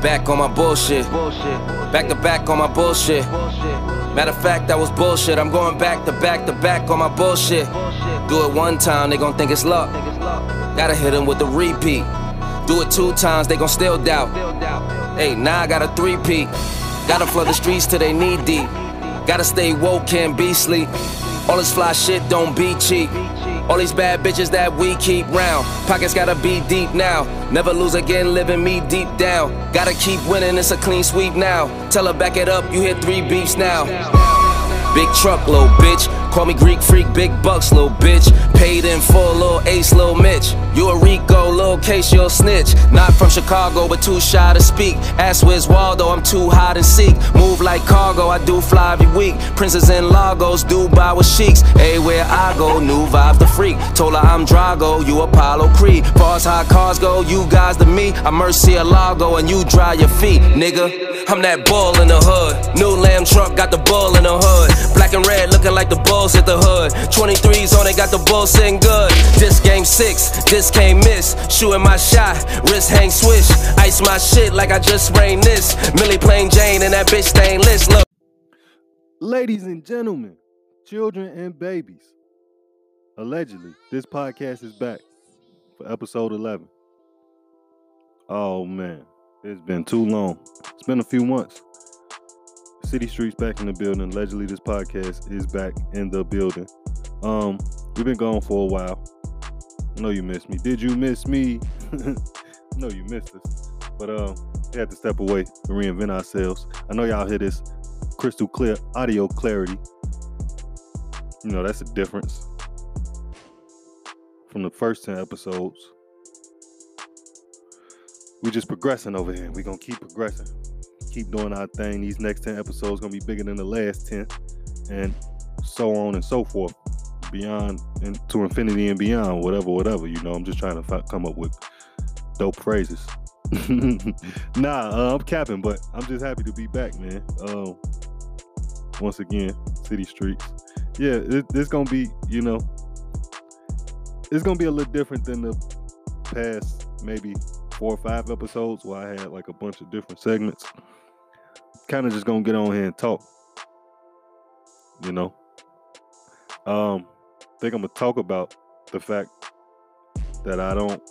back on my bullshit. Back to back on my bullshit. Matter of fact, that was bullshit. I'm going back to back to back on my bullshit. Do it one time, they gon' think it's luck. Gotta hit them with the repeat. Do it two times, they gon' still doubt. Hey, now I got a three-peat. Gotta flood the streets till they knee deep. Gotta stay woke, can't be sleep. All this fly shit don't be cheap. All these bad bitches that we keep round. Pockets gotta be deep now. Never lose again, living me deep down. Gotta keep winning, it's a clean sweep now. Tell her back it up, you hit three beefs now. Big truck, little bitch. Call me Greek freak, big bucks, little bitch. Paid in full, little ace, little Mitch. You a Rico, little case, you'll snitch. Not from Chicago, but too shy to speak. Ask where's Waldo, I'm too hot and seek. Move like cargo, I do fly every week. Princes in Lagos, Dubai with sheiks. Everywhere I go, new vibes the freak. Told her I'm Drago, you Apollo Creed. Far as high cars go, you guys to me. I'm Murcielago, and you dry your feet, nigga. I'm that bull in the hood. New lamb truck, got the bull in the hood. Black and red, looking like the bulls at the hood. 23s on it, got the bull sitting good. This game six, this can't miss. Shooting my shot, wrist hang swish. Ice my shit like I just sprained this. Millie plain Jane and that bitch stainless. Look. Ladies and gentlemen, children and babies, allegedly, this podcast is back for episode 11. Oh man, it's been too long. It's been a few months. Citi Streetz back in the building. Allegedly, this podcast is back in the building. Um, we've been gone for a while. I know you missed me. Did you miss me? no, you missed us. But um, we had to step away to reinvent ourselves. I know y'all hear this crystal clear audio clarity. You know, that's a difference from the first 10 episodes. We just progressing over here. We're gonna keep progressing. Keep doing our thing. These next 10 episodes gonna be bigger than the last 10. And so on and so forth. Beyond and to infinity and beyond, whatever, whatever. You know, I'm just trying to come up with dope phrases. nah, uh, I'm capping, but I'm just happy to be back, man. Um, once again, Citi Streetz. Yeah, it, it's gonna be, you know, it's gonna be a little different than the past maybe four or five episodes where I had like a bunch of different segments. Kind of just gonna get on here and talk. You know. Um, think I'm gonna talk about the fact that I don't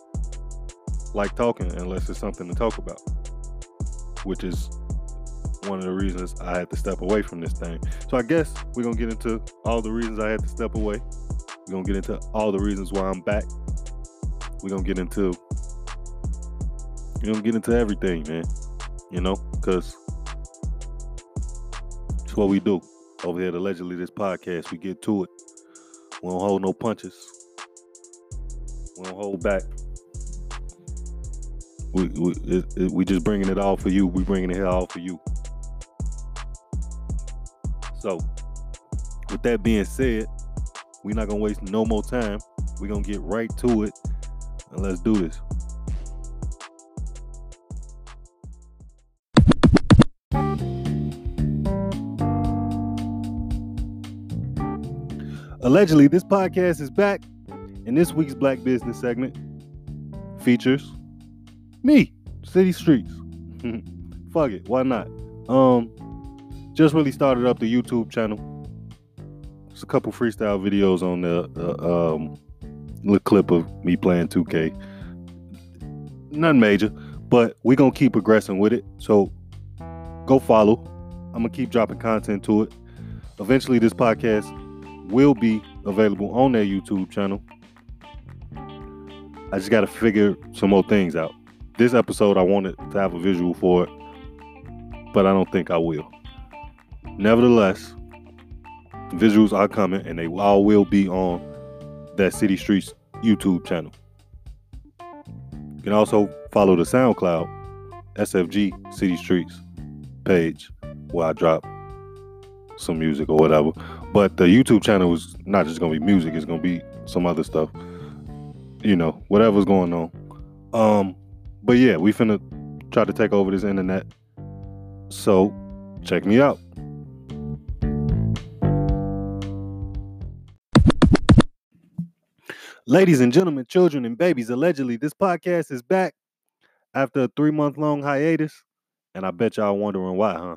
like talking unless it's something to talk about, which is one of the reasons I had to step away from this thing. So I guess we're gonna get into all the reasons I had to step away. We're gonna get into all the reasons why I'm back. We're gonna get into we're gonna get into everything, man. You know, because it's what we do over here. At allegedly, this podcast, we get to it. We don't hold no punches. We don't hold back. We we it, it, we just bringing it all for you. We bringing it all for you. So, with that being said, we're not gonna waste no more time. We're gonna get right to it, and let's do this. Allegedly, this podcast is back, and this week's Black Business segment features me, Citi Streetz. Fuck it, why not? Um, just really started up the YouTube channel. It's a couple freestyle videos on the uh, um little clip of me playing 2K. Nothing major, but we're gonna keep progressing with it. So go follow. I'm gonna keep dropping content to it. Eventually, this podcast will be available on their YouTube channel. I just got to figure some more things out. This episode, I wanted to have a visual for it, but I don't think I will. Nevertheless, visuals are coming and they all will be on that Citi Streetz YouTube channel. You can also follow the SoundCloud SFG Citi Streetz page where I drop some music or whatever. But the YouTube channel is not just gonna be music; it's gonna be some other stuff. You know, whatever's going on. Um, but yeah, we finna try to take over this internet. So check me out. Ladies and gentlemen, children and babies, allegedly, this podcast is back after a three month long hiatus. And I bet y'all wondering why, huh?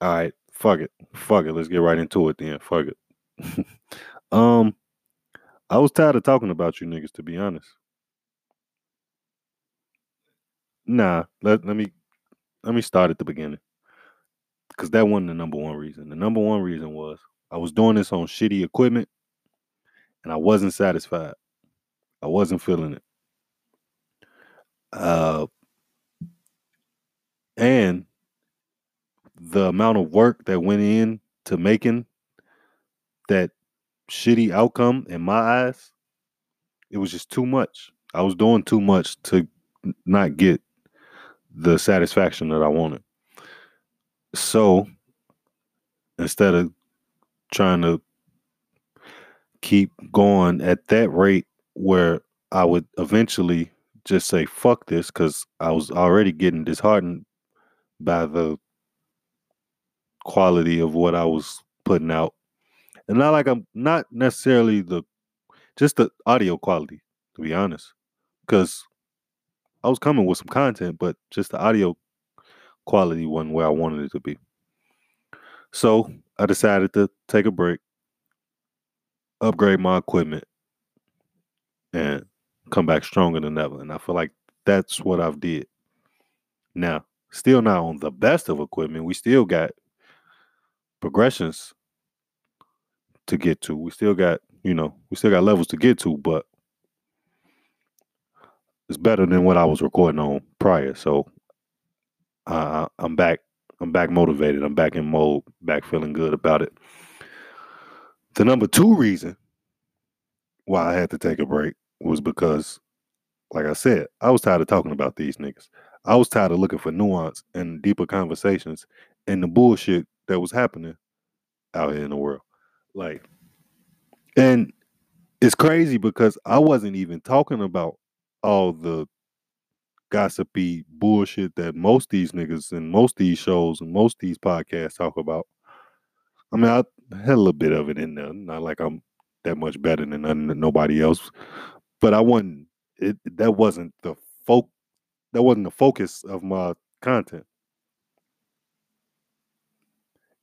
All right, fuck it. Fuck it. Let's get right into it then. Fuck it. um I was tired of talking about you niggas, to be honest. Nah, let, let me let me start at the beginning. Cause that wasn't the number one reason. The number one reason was I was doing this on shitty equipment and I wasn't satisfied. I wasn't feeling it. Uh and the amount of work that went in to making that shitty outcome in my eyes, it was just too much. I was doing too much to not get the satisfaction that I wanted. So instead of trying to keep going at that rate where I would eventually just say fuck this because I was already getting disheartened by the quality of what I was putting out. And not like I'm not necessarily the just the audio quality, to be honest. Because I was coming with some content, but just the audio quality wasn't where I wanted it to be. So I decided to take a break, upgrade my equipment, and come back stronger than ever. And I feel like that's what I've did. Now, still not on the best of equipment. We still got progressions to get to. We still got, you know, we still got levels to get to, but it's better than what I was recording on prior. So uh, I'm back. I'm back motivated. I'm back in mode. Back feeling good about it. The number two reason why I had to take a break was because, like I said, I was tired of talking about these niggas. I was tired of looking for nuance and deeper conversations and the bullshit that was happening out here in the world. Like, and it's crazy because I wasn't even talking about all the gossipy bullshit that most these niggas and most these shows and most these podcasts talk about. I mean, I had a little bit of it in there. Not like I'm that much better than nobody else, but I wasn't. It that wasn't the folk. That wasn't the focus of my content,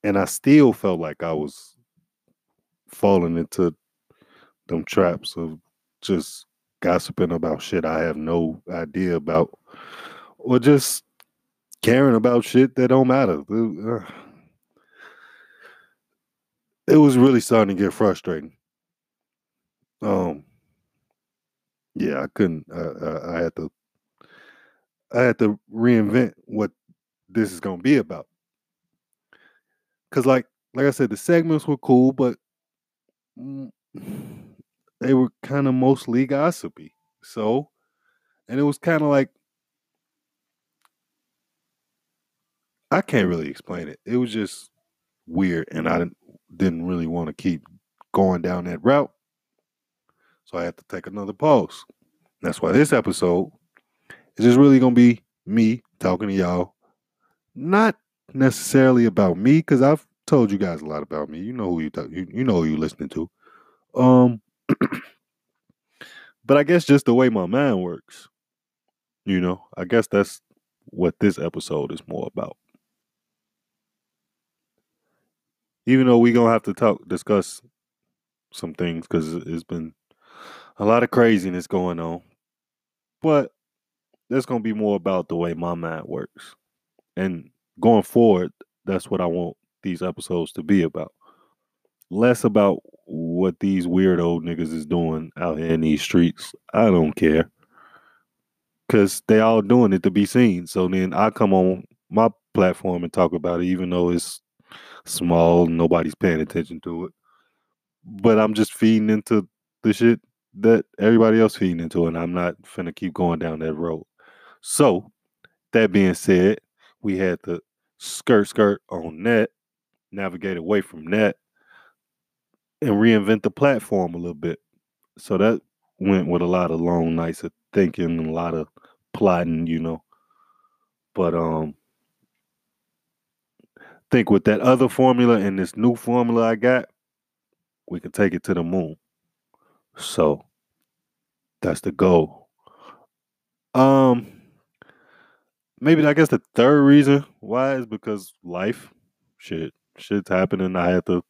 and I still felt like I was falling into them traps of just gossiping about shit I have no idea about, or just caring about shit that don't matter. It was really starting to get frustrating. Um, yeah, I couldn't. I, I had to. I had to reinvent what this is gonna be about. Cause like like I said, the segments were cool, but mm, they were kind of mostly gossipy. So, and it was kind of like I can't really explain it. It was just weird, and I didn't, didn't really want to keep going down that route. So I had to take another pause. That's why this episode is just really gonna be me talking to y'all, not necessarily about me, because I've told you guys a lot about me. You know who you talk, you, you know who you listening to. Um, but I guess just the way my mind works, you know, I guess that's what this episode is more about. Even though we gonna have to talk, discuss some things because it's been a lot of craziness going on, but that's gonna be more about the way my mind works, and going forward, that's what I want these episodes to be about. Less about what these weird old niggas is doing out here in these streets. I don't care. Cause they all doing it to be seen. So then I come on my platform and talk about it, even though it's small, nobody's paying attention to it. But I'm just feeding into the shit that everybody else feeding into, and I'm not finna keep going down that road. So that being said, we had to skirt skirt on net, navigate away from that and reinvent the platform a little bit. So that went with a lot of long nights of thinking and a lot of plotting, you know. But um think with that other formula and this new formula I got, we can take it to the moon. So that's the goal. Um maybe I guess the third reason why is because life, shit, shit's happening. I had to,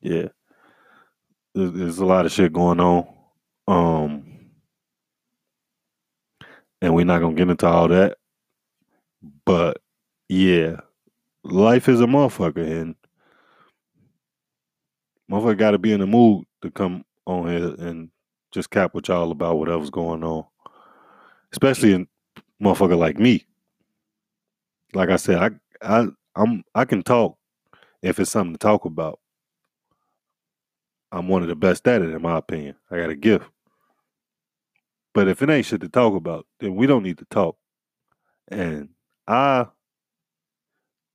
yeah. There's, a lot of shit going on, um, and we're not gonna get into all that. But yeah, life is a motherfucker, and motherfucker got to be in the mood to come on here and just cap with y'all about whatever's going on, especially in motherfucker like me. Like I said, I I I'm I can talk if it's something to talk about. I'm one of the best at it, in my opinion. I got a gift. But if it ain't shit to talk about, then we don't need to talk. And I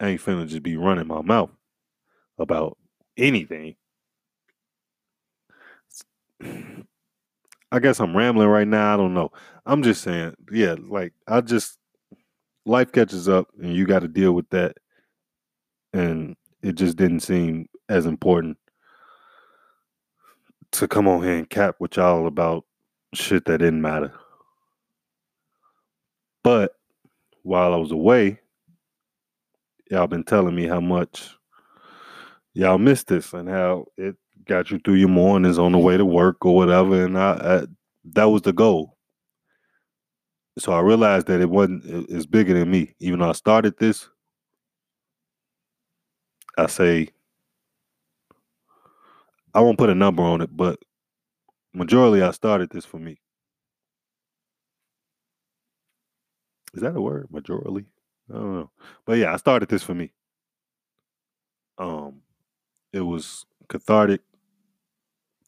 ain't finna just be running my mouth about anything. I guess I'm rambling right now. I don't know. I'm just saying, yeah, like I just life catches up and you got to deal with that. And it just didn't seem as important to come on here and cap with y'all about shit that didn't matter. But while I was away, y'all been telling me how much y'all missed this and how it got you through your mornings on the way to work or whatever. And I, I that was the goal. So I realized that it wasn't it's bigger than me. Even though I started this, I say I won't put a number on it, but majority I started this for me. Is that a word? Majority? I don't know. But yeah, I started this for me. Um it was cathartic,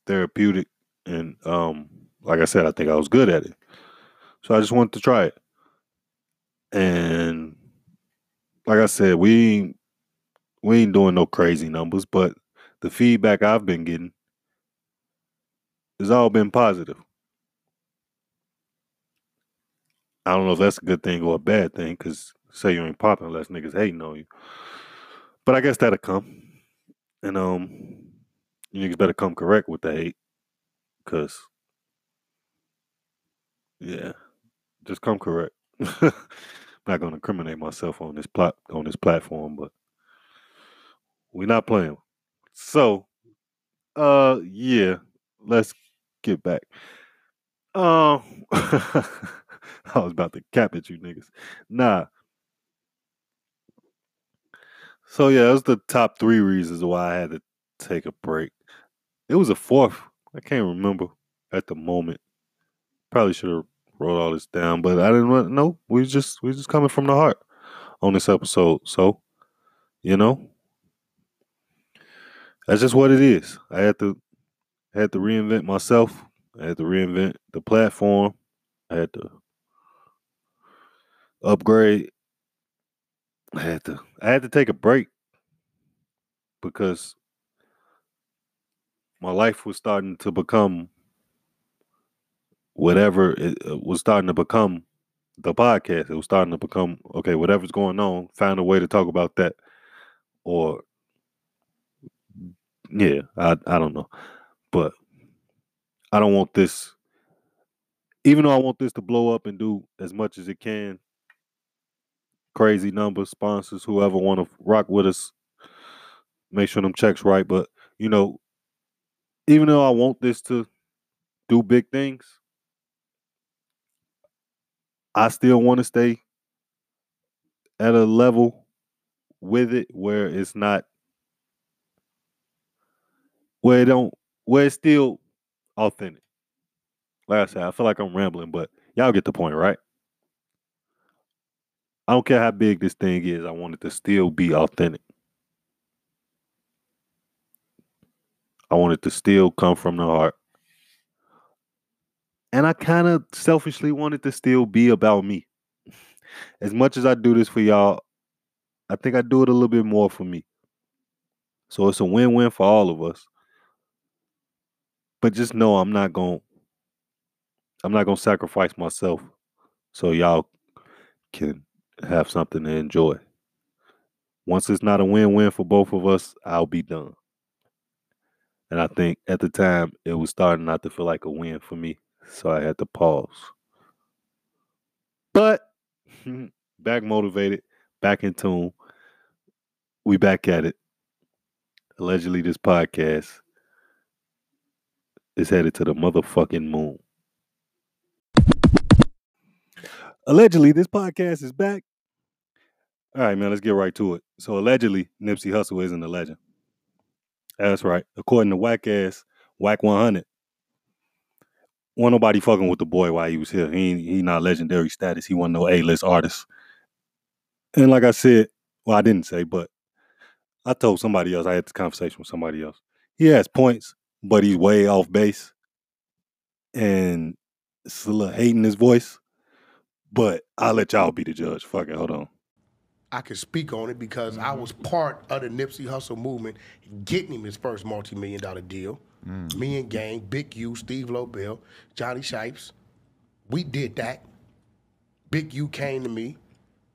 therapeutic, and um like I said, I think I was good at it. So I just wanted to try it. And like I said, we we ain't doing no crazy numbers, but the feedback I've been getting has all been positive. I don't know if that's a good thing or a bad thing, because say you ain't popping unless niggas hating on you. But I guess that'll come. And um you niggas better come correct with the hate. Cause yeah, just come correct. Not gonna incriminate myself on this plot on this platform, but we're not playing. So uh yeah, let's get back. Um I was about to cap at you niggas. Nah. So yeah, that's the top three reasons why I had to take a break. It was a fourth. I can't remember at the moment. Probably should have wrote all this down, but I didn't want no. We just we just coming from the heart on this episode. So, you know, that's just what it is. I had to had to reinvent myself. I had to reinvent the platform. I had to upgrade. I had to I had to take a break because my life was starting to become whatever it was starting to become the podcast. It was starting to become okay, whatever's going on, find a way to talk about that. Or yeah, I I don't know. But I don't want this even though I want this to blow up and do as much as it can. Crazy numbers, sponsors, whoever want to rock with us, make sure them checks right. But you know, even though I want this to do big things, I still want to stay at a level with it where it's not where it don't where it's still authentic. Like I said, I feel like I'm rambling, but y'all get the point, right? I don't care how big this thing is, I want it to still be authentic. I want it to still come from the heart. And I kind of selfishly wanted to still be about me. As much as I do this for y'all, I think I do it a little bit more for me. So it's a win-win for all of us. But just know I'm not going I'm not going to sacrifice myself so y'all can have something to enjoy. Once it's not a win-win for both of us, I'll be done. And I think at the time it was starting not to feel like a win for me. So I had to pause. But back motivated, back in tune. We back at it. Allegedly, this podcast is headed to the motherfucking moon. Allegedly, this podcast is back. All right, man, let's get right to it. So, allegedly, Nipsey Hussle isn't a legend. That's right. According to whack ass Wack 100, wasn't nobody fucking with the boy while he was here. He he not legendary status. He wasn't no A list artist. And like I said, well, I didn't say, but I told somebody else. I had this conversation with somebody else. He has points, but he's way off base, and it's a little hate in his voice. But I'll let y'all be the judge. Fuck it. Hold on. I can speak on it because I mm-hmm. was part of the Nipsey Hussle movement, getting him his first multi-million dollar deal. Me and mm-hmm. Gang, Big U, Steve Lobel, Johnny Shipes, we did that. Big U came to me,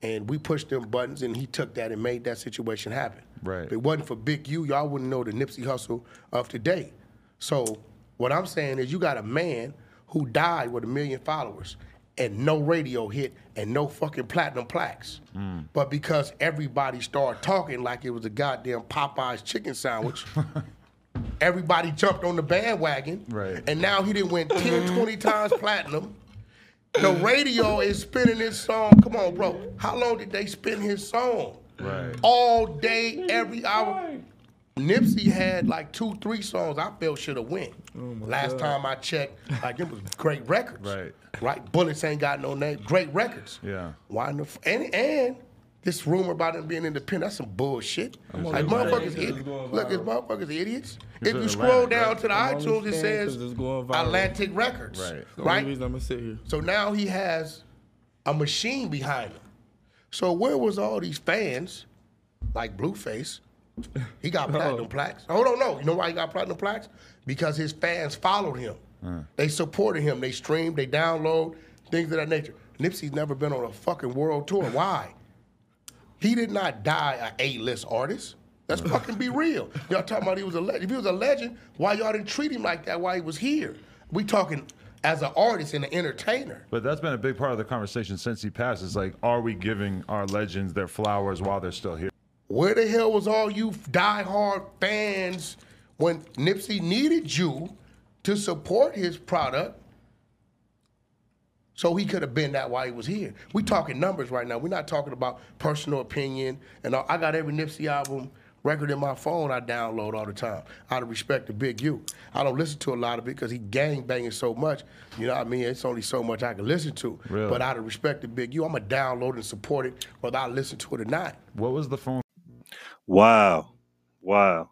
and we pushed them buttons, and he took that and made that situation happen. Right. If it wasn't for Big U, y'all wouldn't know the Nipsey Hussle of today. So what I'm saying is, you got a man who died with a million followers and no radio hit and no fucking platinum plaques. Mm. But because everybody started talking like it was a goddamn Popeye's chicken sandwich, everybody jumped on the bandwagon. Right. And now he didn't win 10, 20 times platinum. The radio is spinning his song. Come on, bro. How long did they spin his song? Right. All day, every hour. Nipsey had like two, three songs I felt should have went. Last time I checked, like it was great records. Right. Right. Bullets ain't got no name. Great records. Yeah. Why in the f- and and this rumor about him being independent, that's some bullshit. Like motherfuckers, the idiots. Look, it's viral. motherfuckers idiots. It's if you scroll Atlantic, down right? to the I'm iTunes, it saying says 'cause it's going viral. Atlantic Records. Right. Right. reason I'm gonna sit here. So now he has a machine behind him. So where was all these fans, like Blueface? He got oh. platinum plaques. Hold on, no. You know why he got platinum plaques? Because his fans followed him. Hmm. They supported him. They stream, they download, things of that nature. Nipsey's never been on a fucking world tour. Hmm. Why? He did not die a A-list artist. Let's hmm. fucking be real. Y'all talking about he was a legend. If he was a legend, why y'all didn't treat him like that while he was here? We talking as an artist and an entertainer. But that's been a big part of the conversation since he passed. It's like, are we giving our legends their flowers while they're still here? Where the hell was all you die-hard fans when Nipsey needed you to support his product so he could have been that while he was here? We talking numbers right now. We're not talking about personal opinion. And all. I got every Nipsey album record in my phone I download all the time out of respect to Big U. I don't listen to a lot of it because he gang banging so much. You know what I mean? It's only so much I can listen to. Really? But out of respect to Big U, I'm going to download and support it whether I listen to it or not. What was the phone? Wow. Wow.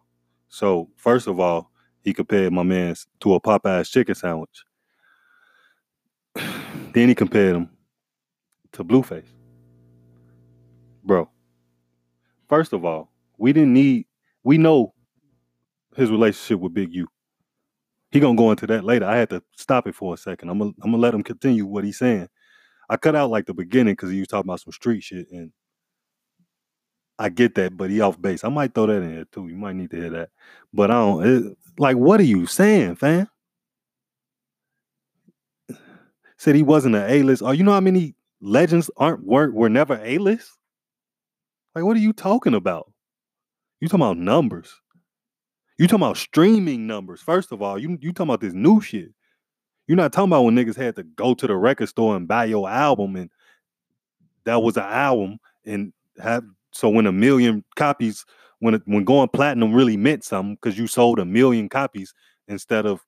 So, first of all, he compared my man's to a Popeye's chicken sandwich. then he compared him to Blueface. Bro, first of all, we didn't need, we know his relationship with Big U. He gonna go into that later. I had to stop it for a second. I'm gonna, I'm gonna let him continue what he's saying. I cut out like the beginning because he was talking about some street shit and I get that, but he off base. I might throw that in there too. You might need to hear that. But I don't it, like what are you saying, fam? Said he wasn't an A-list. Oh, you know how many legends aren't weren't were never A-list? Like, what are you talking about? You talking about numbers. You talking about streaming numbers. First of all, you you talking about this new shit. You're not talking about when niggas had to go to the record store and buy your album and that was an album and have so when a million copies when it, when going platinum really meant something because you sold a million copies instead of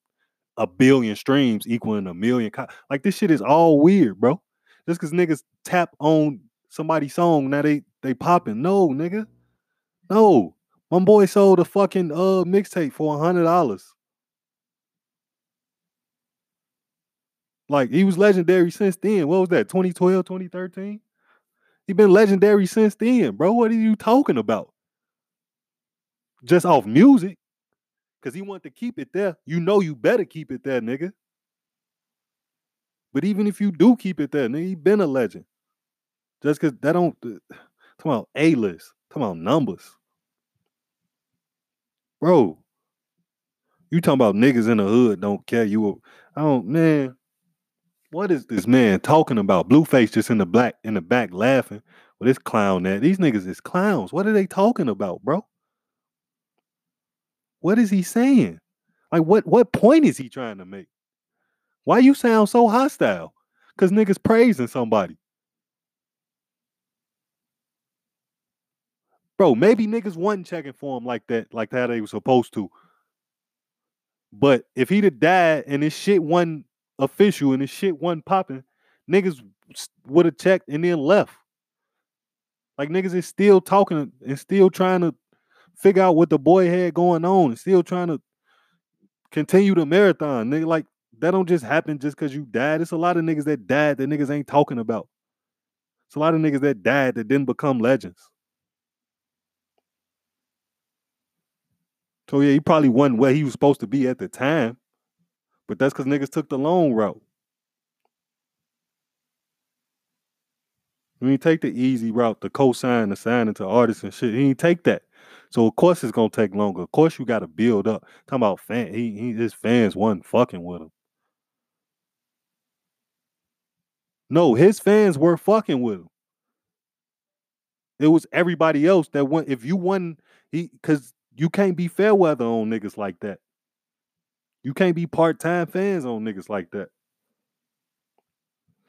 a billion streams equaling a million co- like this shit is all weird bro. Just because niggas tap on somebody's song now they they popping. No nigga. No. My boy sold a fucking uh mixtape for a hundred dollars. Like he was legendary since then. What was that 2012 2013 he been legendary since then, bro. What are you talking about? Just off music. Cause he wanted to keep it there. You know you better keep it there, nigga. But even if you do keep it there, nigga, he been a legend. Just cause that don't talking about A-list, talking about numbers. Bro, you talking about niggas in the hood don't care you. a- I don't, man. What is this man talking about? Blueface just in the black in the back laughing with this clown that these niggas is clowns. What are they talking about, bro? What is he saying? Like what what point is he trying to make? Why you sound so hostile? Cause niggas praising somebody. Bro, maybe niggas wasn't checking for him like that, like that they were supposed to. But if he'd have died and his shit wasn't official and his shit wasn't popping, niggas would have checked and then left. Like niggas is still talking and still trying to figure out what the boy had going on and still trying to continue the marathon. Nigga, like that don't just happen just because you died. It's a lot of niggas that died that niggas ain't talking about. It's a lot of niggas that died that didn't become legends. So yeah, he probably wasn't where he was supposed to be at the time. But that's because niggas took the long route. When you take the easy route, the co-sign, the signing to artists and shit, he didn't take that. So of course it's gonna take longer. Of course you gotta build up. Talking about fan, he, he his fans wasn't fucking with him. No, his fans were fucking with him. It was everybody else that went. If you won, he because you can't be fair weather on niggas like that. You can't be part time fans on niggas like that.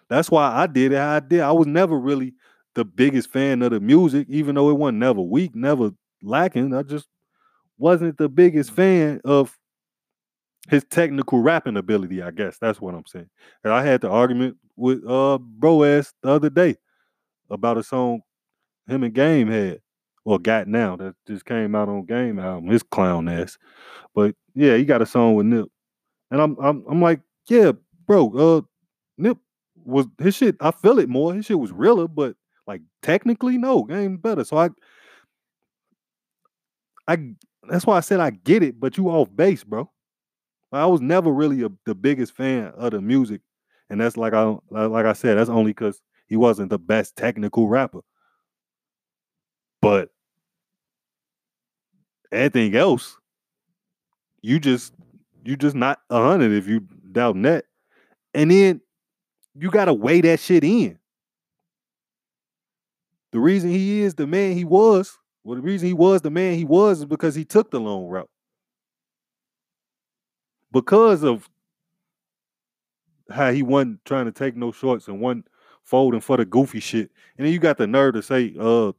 That's why I did it how I did. I was never really the biggest fan of the music, even though it wasn't never weak, never lacking. I just wasn't the biggest fan of his technical rapping ability, I guess. That's what I'm saying. And I had the argument with uh Boaz the other day about a song him and Game had. Well, got now that just came out on Game album. His clown ass. But yeah, he got a song with Nip. And I'm I'm I'm like, yeah, bro, uh Nip was his shit, I feel it more. His shit was realer, but like technically, no, game better. So I I that's why I said I get it, but you off base, bro. I was never really a, the biggest fan of the music, and that's like I like I said, that's only because he wasn't the best technical rapper. But anything else, you just you just not a hundred if you doubt that. And then you gotta weigh that shit in. The reason he is the man he was, well, the reason he was the man he was is because he took the long route. Because of how he wasn't trying to take no shorts and wasn't folding for the goofy shit. And then you got the nerve to say, uh,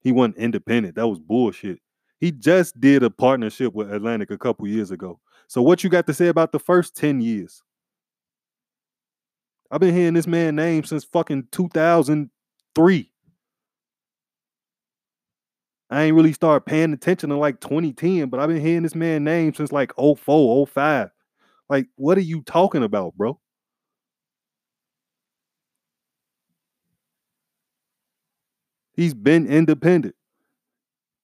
he wasn't independent. That was bullshit. He just did a partnership with Atlantic a couple years ago. So what you got to say about the first 10 years? I've been hearing this man name since fucking 2003. I ain't really started paying attention in like 2010, but I've been hearing this man name since like 04, 05. Like, what are you talking about, bro? He's been independent.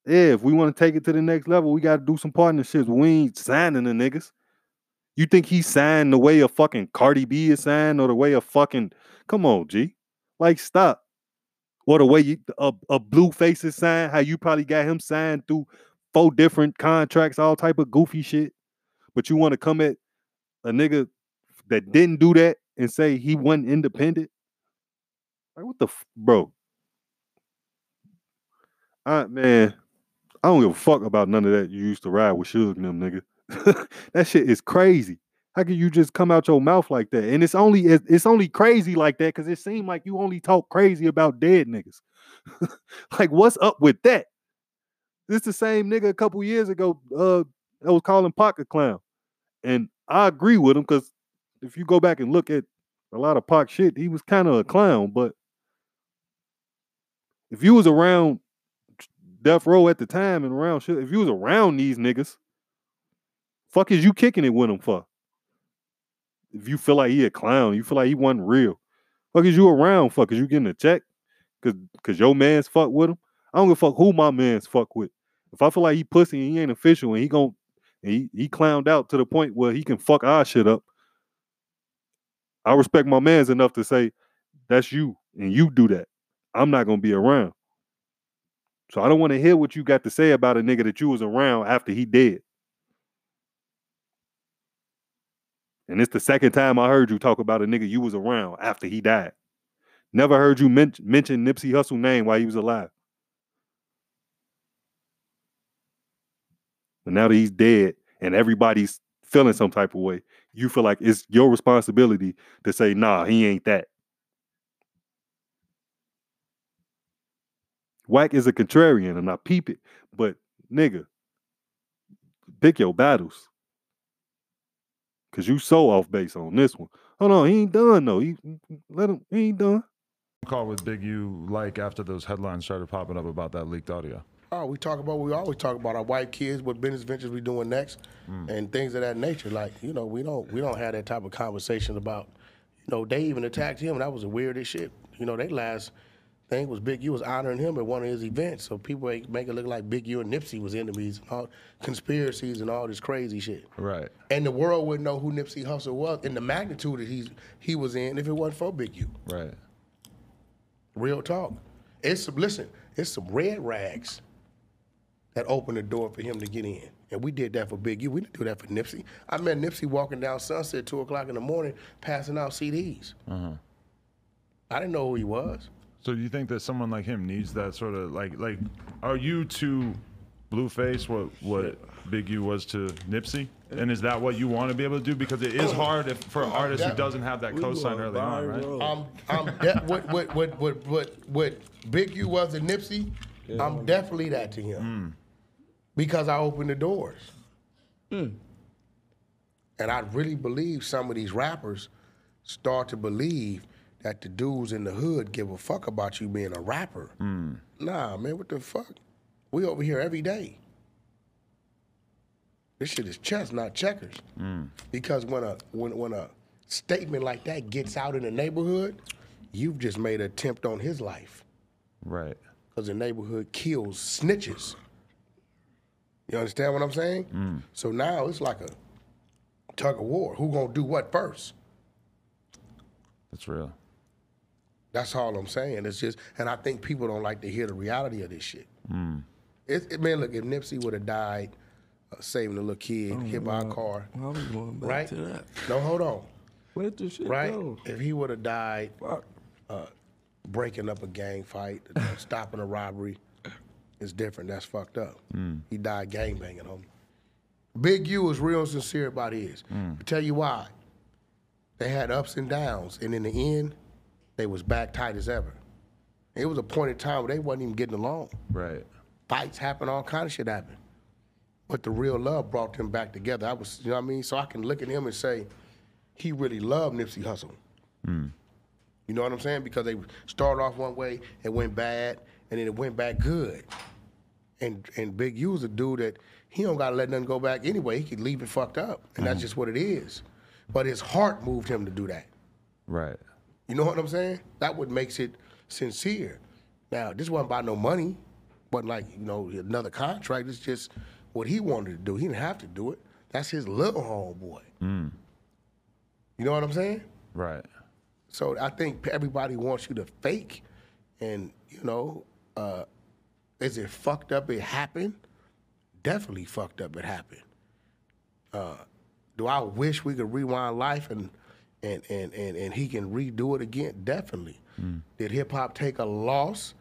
Yeah, if we want to take it to the next level, we got to do some partnerships. We ain't signing the niggas. You think he signed the way a fucking Cardi B is signed or the way a fucking come on, G. Like stop. Or the way you a, a Blueface is signed, how you probably got him signed through four different contracts, all type of goofy shit. But you want to come at a nigga that didn't do that and say he wasn't independent? Like what the f- bro? I man, I don't give a fuck about none of that. You used to ride with Suge and them, nigga. that shit is crazy. How can you just come out your mouth like that? And it's only it's only crazy like that because it seemed like you only talk crazy about dead niggas. like, what's up with that? This the same nigga a couple years ago uh that was calling Pac a Clown. And I agree with him because if you go back and look at a lot of Pac shit, he was kind of a clown. But if you was around Death Row at the time and around shit, if you was around these niggas, Fuck is you kicking it with him for? If you feel like he a clown, you feel like he wasn't real. Fuck is you around Fuck is you getting a check? Cause cause your man's fuck with him? I don't give a fuck who my man's fuck with. If I feel like he pussy and he ain't official and he gon' he, he clowned out to the point where he can fuck our shit up. I respect my man's enough to say, that's you, and you do that. I'm not gonna be around. So I don't want to hear what you got to say about a nigga that you was around after he dead. And it's the second time I heard you talk about a nigga you was around after he died. Never heard you men- mention Nipsey Hussle name while he was alive. But now that he's dead and everybody's feeling some type of way, you feel like it's your responsibility to say, nah, he ain't that. Wack is a contrarian and I peep it, but nigga, pick your battles. Cause you so off base on this one. Hold on, he ain't done though. He let him. He ain't done. Call with Big U like after those headlines started popping up about that leaked audio. Oh, we talk about we always talk about our white kids, what business ventures we doing next, hmm. and things of that nature. Like you know, we don't we don't have that type of conversation about. You know, they even attacked him. That was the weirdest shit. You know, they last thing was Big U was honoring him at one of his events, so people make it look like Big U and Nipsey was enemies, and all conspiracies and all this crazy shit. Right. And the world wouldn't know who Nipsey Hussle was and the magnitude that he's he was in if it wasn't for Big U. Right. Real talk. It's some listen, it's some red rags that opened the door for him to get in. And we did that for Big U. We didn't do that for Nipsey. I met Nipsey walking down Sunset two o'clock in the morning, passing out CDs. Mm-hmm. I didn't know who he was. So do you think that someone like him needs that sort of like like are you to Blueface what what Big U was to Nipsey? And is that what you want to be able to do? Because it is hard if, for an artist who doesn't have that cosign early on, right? I'm, I'm de- what, what, what, what, what, what Big U was to Nipsey, I'm definitely that to him. Hmm. Because I opened the doors. And I really believe some of these rappers start to believe that the dudes in the hood give a fuck about you being a rapper. Hmm. Nah, man, what the fuck? We over here every day. This shit is chess, not checkers. Hmm. Because when a when when a statement like that gets out in the neighborhood, you've just made an attempt on his life. Right. Because the neighborhood kills snitches. You understand what I'm saying? Hmm. So now it's like a tug of war. Who gonna do what first? That's real. That's all I'm saying. It's just, and I think people don't like to hear the reality of this shit. It, it, man, look, if Nipsey would have died uh, saving a little kid hit by a car, I was going back right? to that. No, hold on. Where did the shit right? go? If he would have died Fuck. breaking up a gang fight, uh, stopping a robbery, it's different. That's fucked up. He died gang banging, homie. Big U was real sincere about his. tell you why. They had ups and downs, and in the end, they was back tight as ever. It was a point in time where they wasn't even getting along. Right. Fights happened, all kind of shit happened. But the real love brought them back together. I was, you know what I mean? So I can look at him and say, he really loved Nipsey Hussle. Mm. You know what I'm saying? Because they started off one way, it went bad, and then it went back good. And and Big U was a dude that he don't gotta let nothing go back anyway. He could leave it fucked up, and that's mm-hmm. just what it is. But his heart moved him to do that. Right. You know what I'm saying? That what makes it sincere. Now, this wasn't about no money, wasn't like, you know, another contract. It's just what he wanted to do. He didn't have to do it. That's his little homeboy. You know what I'm saying? Right. So I think everybody wants you to fake, and you know, uh, is it fucked up? It happened. Definitely fucked up. It happened. Uh, do I wish we could rewind life and and and and, and he can redo it again? Definitely. Hmm. Did hip hop take a loss?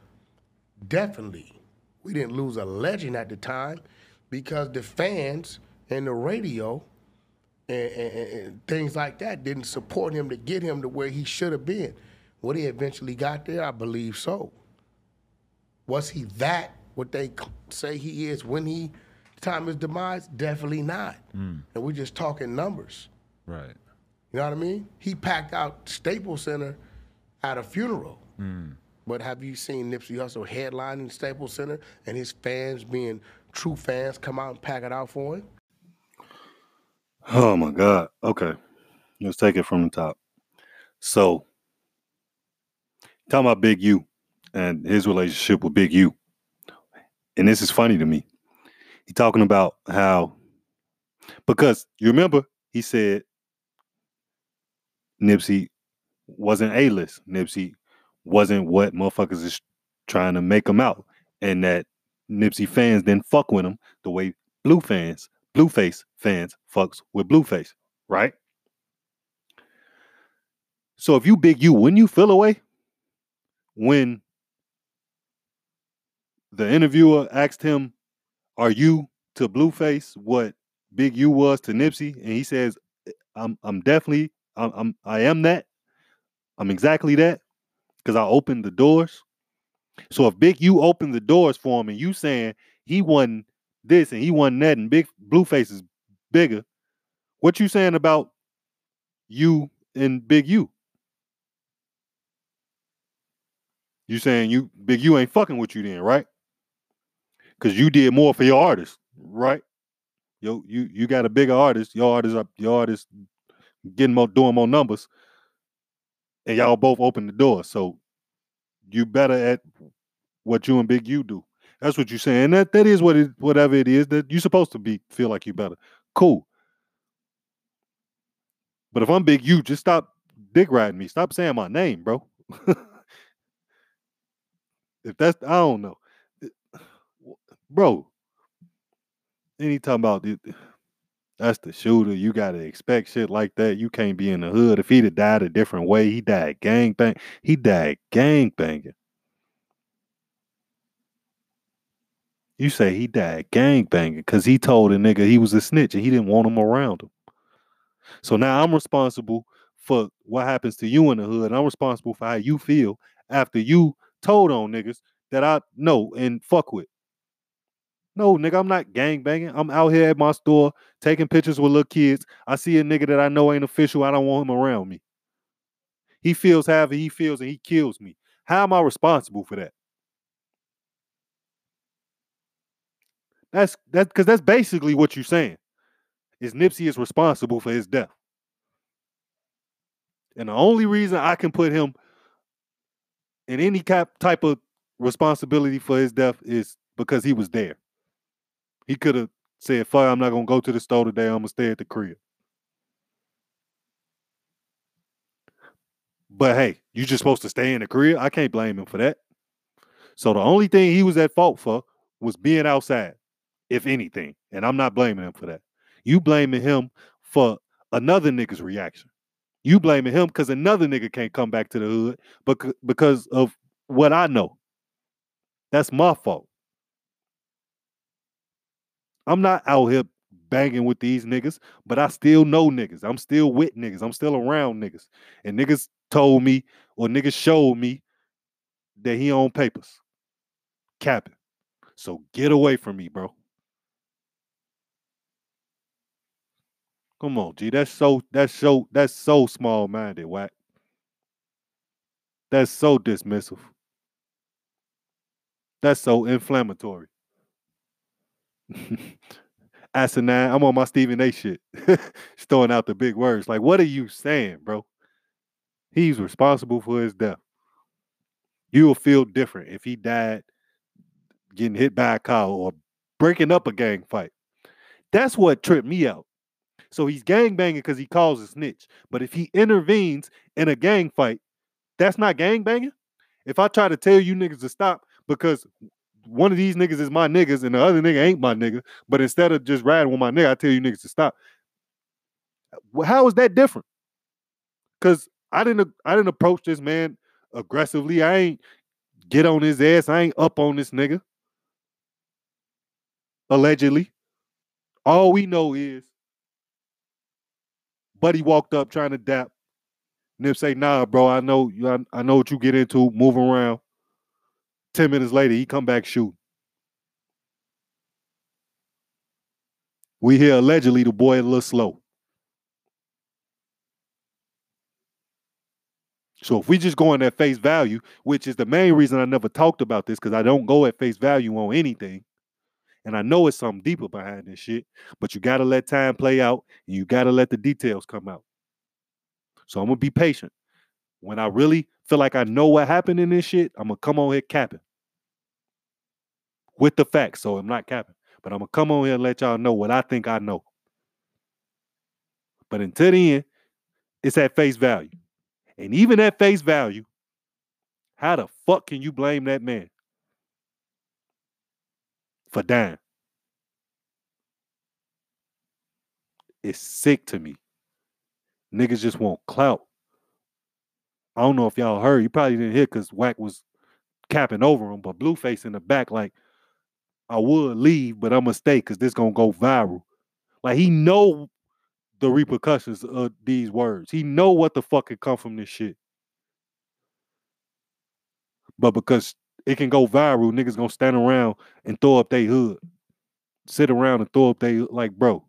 Definitely. We didn't lose a legend at the time because the fans and the radio and, and, and- things like that didn't support him to get him to where he should have been. Would he eventually got there? I believe so. Was he that what they say he is when he time his demise? Definitely not. Hmm. And we're just talking numbers. Right. You know what I mean? He packed out Staples Center at a funeral. Mm. But have you seen Nipsey Hussle headlining Staples Center and his fans being true fans come out and pack it out for him? Oh my God. Okay. Let's take it from the top. So, talking about Big U and his relationship with Big U. And this is funny to me. He talking about how, because you remember he said Nipsey wasn't A list. Nipsey wasn't what motherfuckers is trying to make him out. And that Nipsey fans didn't fuck with him the way blue fans, Blueface fans fucks with Blueface, right? So if you big you, wouldn't you feel away when the interviewer asked him, "Are you to Blueface what Big U was to Nipsey?" And he says, "I'm I'm definitely I'm, I'm I am that. I'm exactly that because I opened the doors." So if Big U opened the doors for him, and you saying he wasn't this and he wasn't that, and Big Blueface is bigger, what you saying about you and Big U? You saying you Big U ain't fucking with you then, right? Because you did more for your artist, right? Yo, you you got a bigger artist. Your artist up, your artist getting more doing more numbers, and y'all both open the door. So you better at what you and Big U do. That's what you're saying. That that is what it whatever it is that you're supposed to be feel like you better. Cool. But if I'm Big U, just stop dick riding me. Stop saying my name, bro. if that's I don't know. Bro. Any talking about it, that's the shooter. You gotta expect shit like that. You can't be in the hood. If he'd have died a different way, he died gang bang. He died gang banging. You say he died gang banging because he told a nigga he was a snitch and he didn't want him around him. So now I'm responsible for what happens to you in the hood. I'm responsible for how you feel after you told on niggas that I know and fuck with. No, nigga, I'm not gang banging. I'm out here at my store taking pictures with little kids. I see a nigga that I know ain't official. I don't want him around me. He feels however he feels and he kills me. How am I responsible for that? That's that because that's basically what you're saying. Is Nipsey is responsible for his death. And the only reason I can put him in any cap type of responsibility for his death is because he was there. He could have said, fuck, I'm not gonna go to the store today, I'm gonna stay at the crib. But hey, you just supposed to stay in the crib. I can't blame him for that. So the only thing he was at fault for was being outside, if anything. And I'm not blaming him for that. You blaming him for another nigga's reaction. You blaming him because another nigga can't come back to the hood because of what I know. That's my fault. I'm not out here banging with these niggas, but I still know niggas. I'm still with niggas. I'm still around niggas. And niggas told me or niggas showed me that he on papers. Capping. So get away from me, bro. Come on, G. That's so that's so that's so small minded, Wack. That's so dismissive. That's so inflammatory. Asinine. I'm on my Stephen A shit. Just throwing out the big words. Like, what are you saying, bro? He's responsible for his death. You will feel different if he died getting hit by a car or breaking up a gang fight. That's what tripped me out. So he's gang banging because he calls a snitch. But if he intervenes in a gang fight, that's not gang banging. If I try to tell you niggas to stop because one of these niggas is my niggas and the other nigga ain't my nigga, but instead of just riding with my nigga, I tell you niggas to stop. How is that different? Because I didn't I didn't approach this man aggressively. I ain't get on his ass. I ain't up on this nigga. Allegedly. All we know is Buddy walked up trying to dap. Nip say, nah, bro, I know I, I know what you get into, move around. 10 minutes later, he come back shooting. We hear allegedly the boy a little slow. So if we just go on that face value, which is the main reason I never talked about this, because I don't go at face value on anything. And I know it's something deeper behind this shit, but you gotta let time play out and you gotta let the details come out. So I'm gonna be patient. When I really feel like I know what happened in this shit, I'm gonna come on here capping with the facts. So I'm not capping, but I'm gonna come on here and let y'all know what I think I know. But until the end, it's at face value. And even at face value, how the fuck can you blame that man for dying? It's sick to me. Niggas just want clout. I don't know if y'all heard. You probably didn't hear because Wack was capping over him, but Blueface in the back, like, I would leave, but I'm gonna stay because this gonna go viral. Like he know the repercussions of these words. He know what the fuck could come from this shit. But because it can go viral, niggas gonna stand around and throw up their hood. Sit around and throw up they like, bro.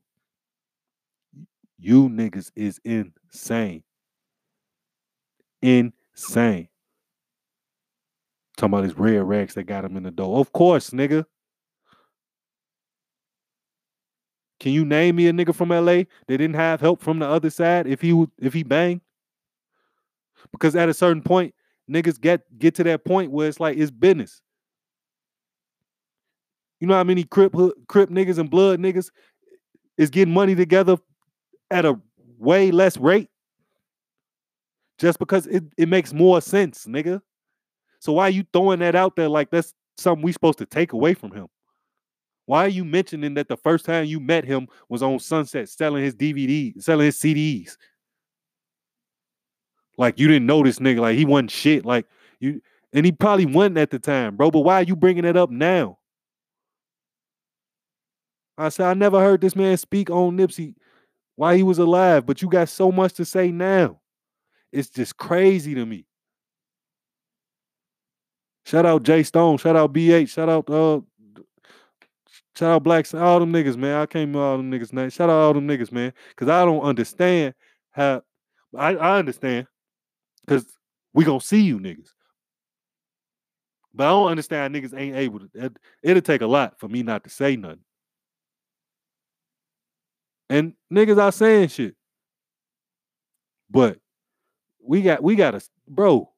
You niggas is insane. Insane. Talking about his red rags that got him in the door. Of course, nigga. Can you name me a nigga from LA that didn't have help from the other side if he if he banged? Because at a certain point, niggas get get to that point where it's like it's business. You know how many crip crip niggas and blood niggas is getting money together at a way less rate? Just because it, it makes more sense, nigga. So why are you throwing that out there like that's something we supposed to take away from him? Why are you mentioning that the first time you met him was on Sunset selling his DVDs, selling his CDs? Like you didn't know this nigga, like he wasn't shit. Like you, and he probably wasn't at the time, bro. But why are you bringing it up now? I said I never heard this man speak on Nipsey while he was alive, but you got so much to say now. It's just crazy to me. Shout out J Stone, shout out BH, shout out uh shout out Black all them niggas, man. I can't remember all them niggas' names. Shout out all them niggas, man. Cause I don't understand how I, I understand. Cause we gonna see you niggas. But I don't understand niggas ain't able to. it- It'll take a lot for me not to say nothing. And niggas are saying shit. But we got we got a bro.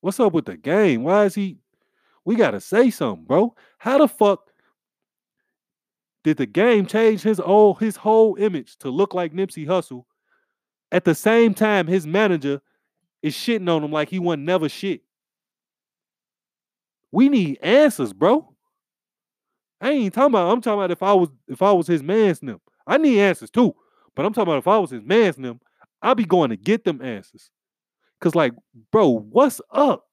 What's up with the game? Why is he we gotta say something, bro? How the fuck did the game change his whole his whole image to look like Nipsey Hussle? At the same time, his manager is shitting on him like he wasn't never shit. We need answers, bro. I ain't talking about. I'm talking about if I was if I was his man's them. I need answers too. But I'm talking about if I was his man's them, I'd be going to get them answers. Cause like, bro, what's up?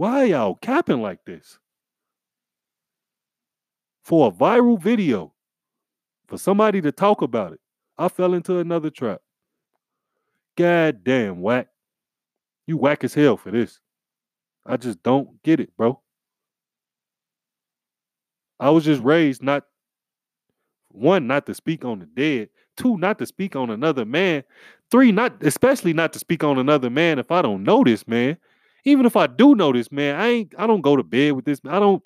Why y'all capping like this? For a viral video, for somebody to talk about it, I fell into another trap. God damn, whack. You whack as hell for this. I just don't get it, bro. I was just raised not one, not to speak on the dead, two, not to speak on another man, three, not especially not to speak on another man if I don't know this man. Even if I do know this man, I ain't I don't go to bed with this. I don't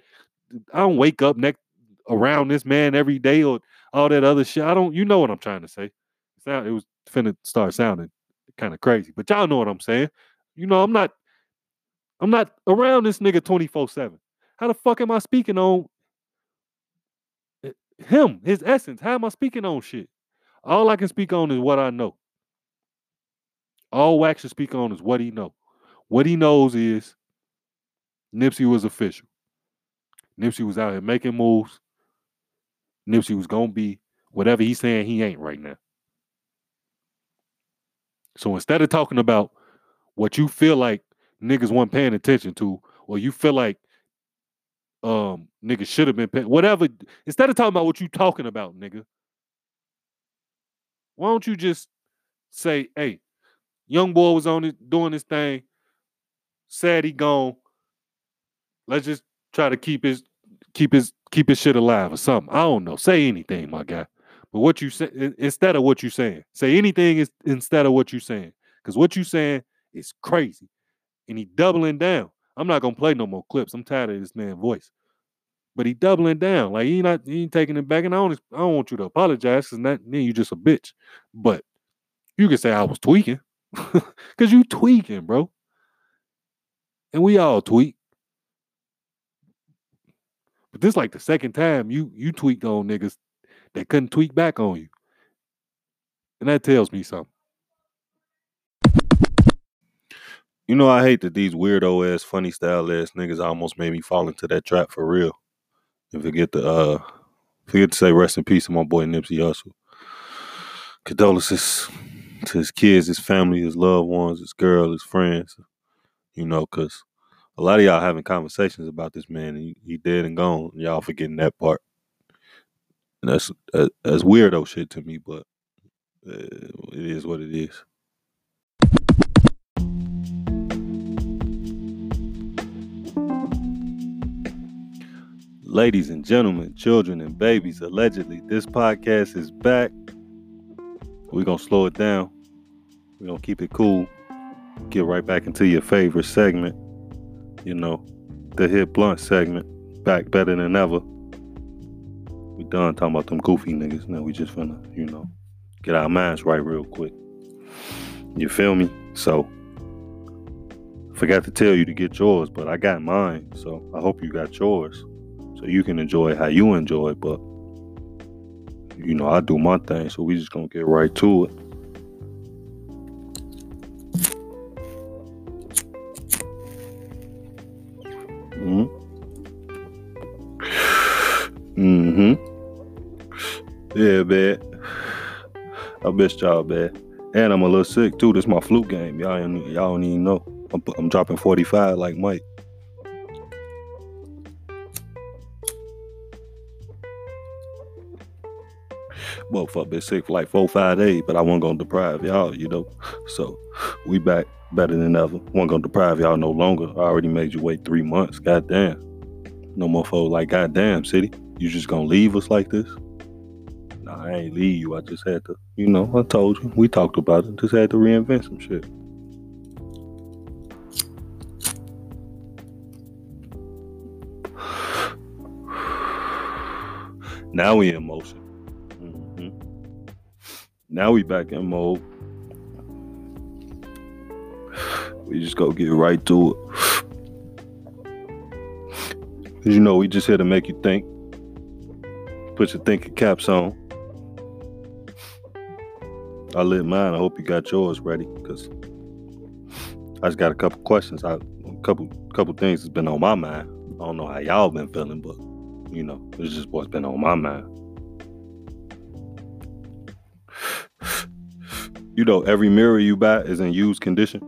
I don't wake up next around this man every day or all that other shit. I don't you know what I'm trying to say. It sound- it was finna start sounding kind of crazy, but y'all know what I'm saying. You know, I'm not I'm not around this nigga 24-7. How the fuck am I speaking on him, his essence? How am I speaking on shit? All I can speak on is what I know. All Wack should speak on is what he know. What he knows is Nipsey was official. Nipsey was out here making moves. Nipsey was gonna be whatever he's saying he ain't right now. So instead of talking about what you feel like niggas weren't paying attention to, or you feel like um niggas should have been paying whatever, instead of talking about what you talking about, nigga, why don't you just say, hey, young boy was on it doing this thing, sad he gone. Let's just try to keep his keep his keep his shit alive or something. I don't know. Say anything, my guy. But what you say instead of what you saying, say anything is instead of what you saying. Because what you saying is crazy. And he doubling down. I'm not gonna play no more clips. I'm tired of this man's voice. But he doubling down. Like he not he ain't taking it back. And I don't I don't want you to apologize because that then you just a bitch. But you can say I was tweaking. Cause you tweaking, bro. And we all tweet. But this like the second time you you tweaked on niggas that couldn't tweak back on you. And that tells me something. You know, I hate that these weirdo ass, funny style ass niggas almost made me fall into that trap for real. And forget to uh forget to say rest in peace to my boy Nipsey Hussle. Condolences. to his kids, his family, his loved ones, his girl, his friends. You know, because a lot of y'all having conversations about this man, and he, dead and gone. Y'all forgetting that part. And that's that, that's weirdo shit to me, but uh, it is what it is. Ladies and gentlemen, children and babies, allegedly, this podcast is back. We're going to slow it down. We're going to keep it cool. Get right back into your favorite segment. You know, the Hit Blunt segment. Back better than ever. We done talking about them goofy niggas. Now we just finna, you know, get our minds right real quick. You feel me? So, forgot to tell you to get yours, but I got mine. So I hope you got yours so you can enjoy how you enjoy. But you know, I do my thing, so we just gonna get right to it. Yeah, bad. I missed y'all, bad. And I'm a little sick too. This my flu game. Y'all, ain't- y'all don't even know. I'm, I'm dropping 45 like Mike. Well, fuck, been sick for like four, five days, but I wasn't gonna deprive y'all, you know. So we back better than ever. Wasn't gonna deprive y'all no longer. I already made you wait three months. Goddamn. No more folks like goddamn Citi. You just gonna leave us like this? Nah, I ain't leave you. I just had to, you know, I told you. We talked about it. Just had to reinvent some shit. Now we in motion. Mhm. Now we back in mode. We just go get right to it. you know, we just here to make you think. Put your thinking caps on. I lit mine. I hope you got yours ready, cause I just got a couple questions. I, a couple, couple things that's been on my mind. I don't know how y'all been feeling, but you know, it's just what's been on my mind. You know, every mirror you buy is in used condition.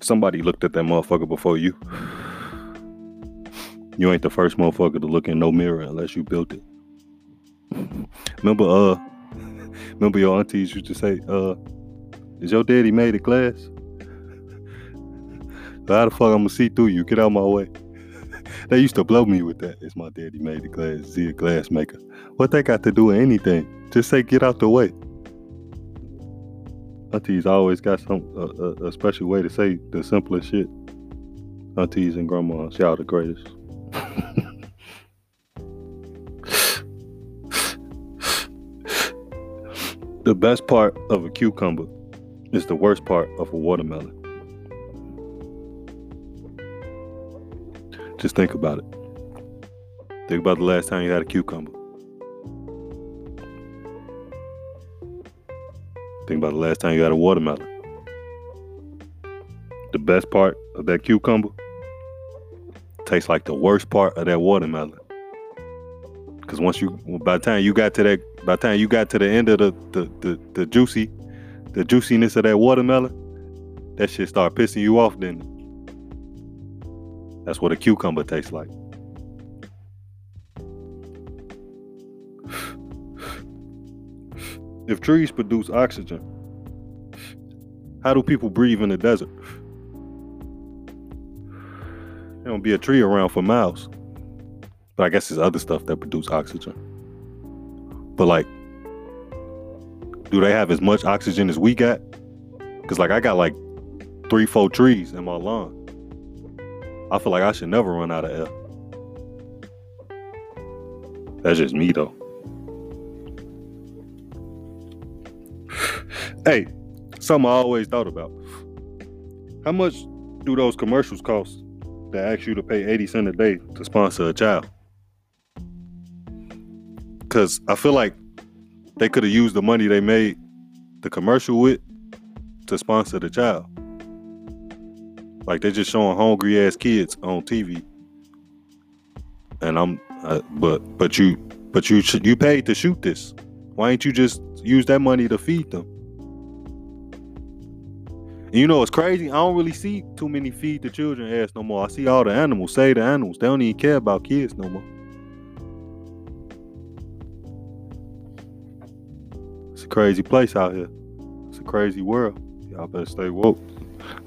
Somebody looked at that motherfucker before you. You ain't the first motherfucker to look in no mirror unless you built it. Remember, uh, remember your aunties used to say, uh, is your daddy made of glass? How the fuck I'm gonna see through you? Get out my way. They used to blow me with that. It's my daddy made of glass. Is he a glass maker? What they got to do with anything? Just say get out the way. Aunties always got some a, a, a special way to say the simplest shit. Aunties and grandmas, y'all the greatest. the best part of a cucumber is the worst part of a watermelon. Just think about it. Think about the last time you had a cucumber. Think about the last time you had a watermelon. The best part of that cucumber tastes like the worst part of that watermelon. Cause once you, by the time you got to that, by the time you got to the end of the the the, the juicy, the juiciness of that watermelon, that shit start pissing you off. Then that's what a cucumber tastes like. If trees produce oxygen, how do people breathe in the desert? There don't be a tree around for miles. But I guess there's other stuff that produce oxygen. But like, do they have as much oxygen as we got? Cause like I got like three, four trees in my lawn. I feel like I should never run out of air. That's just me though. hey, something I always thought about. How much do those commercials cost that ask you to pay 80 cents a day to sponsor a child? Cause I feel like they could have used the money they made the commercial with to sponsor the child. Like they're just showing hungry ass kids on TV. And I'm, but but you but you you paid to shoot this. Why ain't you just use that money to feed them. And you know it's crazy? I don't really see too many feed the children ads no more. I see all the animals, say the animals. They don't even care about kids no more. It's a crazy place out here. It's a crazy world. Y'all better stay woke.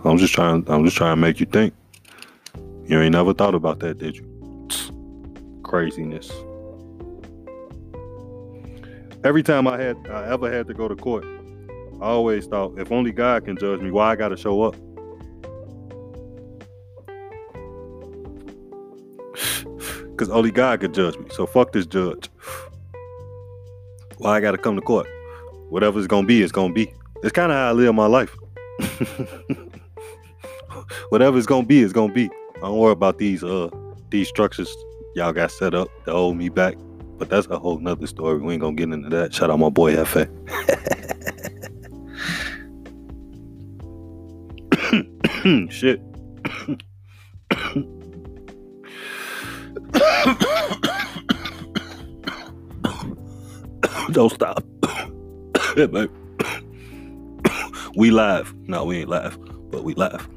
I'm just trying. I'm just trying to make you think. You ain't never thought about that, did you? Craziness. Every time I had, I ever had to go to court, I always thought, if only God can judge me, why I got to show up? Because only God could judge me. So fuck this judge. Why I got to come to court? Whatever's gonna be, it's gonna be. It's kind of how I live my life. whatever it's gonna be, it's gonna be. I don't worry about these uh these structures y'all got set up to hold me back. But that's a whole nother story. We ain't gonna get into that. Shout out my boy Hefe. Shit. Don't stop. Yeah, babe. we live. No, we ain't live, but we live.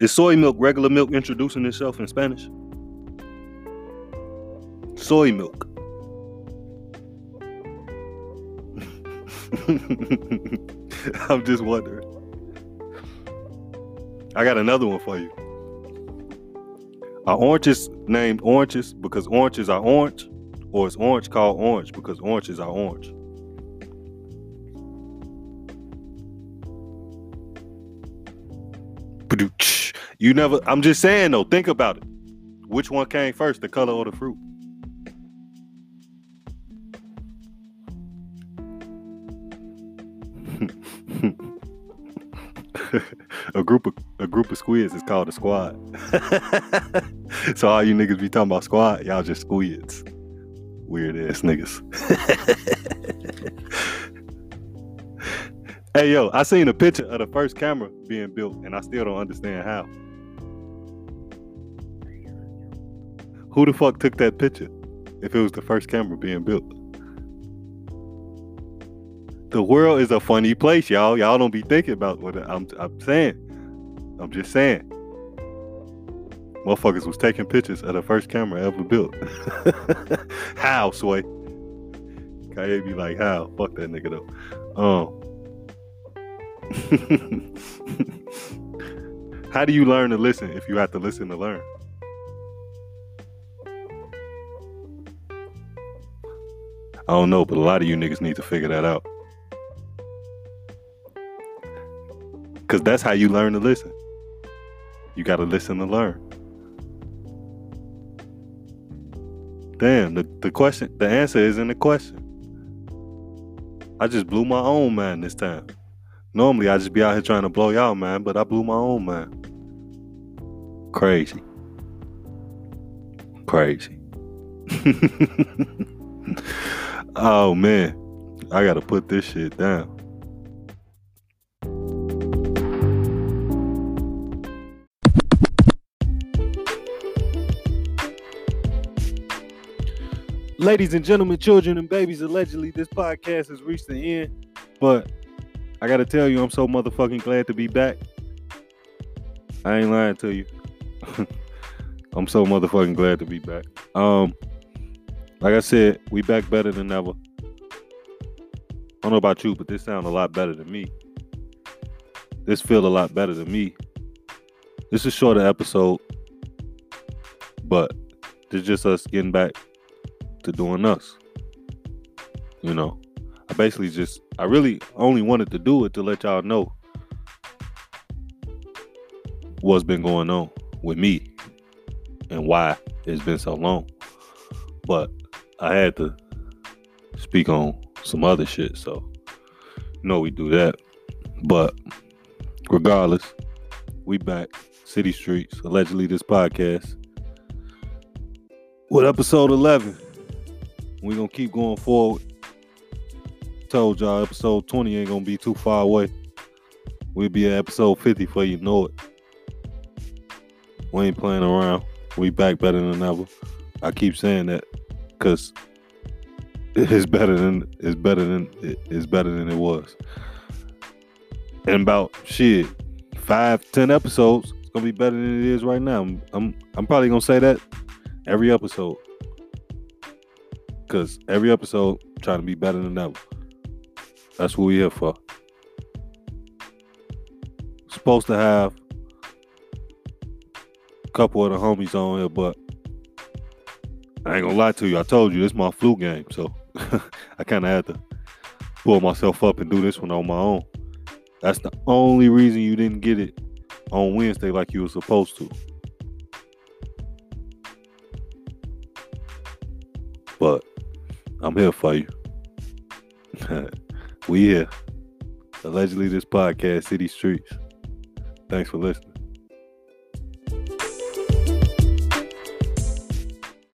Is soy milk regular milk introducing itself in Spanish? Soy milk. I'm just wondering. I got another one for you. Are oranges named oranges because oranges are orange, or is orange called orange because oranges are orange? You never. I'm just saying though. Think about it. Which one came first, the color or the fruit? a group of a group of squids is called a squad. so all you niggas be talking about squad, y'all just squids. Weird ass niggas. hey yo, I seen a picture of the first camera being built, and I still don't understand how. Who the fuck took that picture? If it was the first camera being built. The world is a funny place, y'all. Y'all don't be thinking about what I'm, I'm saying. I'm just saying. Motherfuckers was taking pictures of the first camera ever built. how, Sway? Kanye be like, how? Fuck that nigga though. Um. how do you learn to listen if you have to listen to learn? I don't know, but a lot of you niggas need to figure that out. Because that's how you learn to listen. You got to listen to learn. Damn, the, the question, the answer is in the question. I just blew my own mind this time. Normally, I just be out here trying to blow y'all mind, but I blew my own mind. Crazy. Crazy. oh man, I gotta put this shit down. Ladies and gentlemen, children and babies, allegedly, this podcast has reached the end. But I gotta tell you, I'm so motherfucking glad to be back. I ain't lying to you. I'm so motherfucking glad to be back. Um, like I said, we back better than ever. I don't know about you, but this sound a lot better than me. This feel a lot better than me. This is shorter episode, but is just us getting back to doing us. You know, I basically just, I really only wanted to do it to let y'all know what's been going on with me and why it's been so long. But I had to speak on some other shit, so you know we do that. But regardless, we back. Citi Streetz, allegedly this podcast. With episode 11. we gonna keep going forward. Told y'all episode 20 ain't gonna be too far away. We'll be at episode 50 for you know it. We ain't playing around. We back better than ever. I keep saying that because it's better than it's better than it's better than it was. In about shit, five, ten episodes, it's gonna be better than it is right now. I'm I'm, I'm probably gonna say that every episode. Cause every episode trying to be better than that. That's what we here for. Supposed to have a couple of the homies on here, but I ain't gonna lie to you. I told you this is my flu game, so I kind of had to pull myself up and do this one on my own. That's the only reason you didn't get it on Wednesday like you were supposed to. But I'm here for you. we here. Allegedly, this podcast, Citi Streetz. Thanks for listening.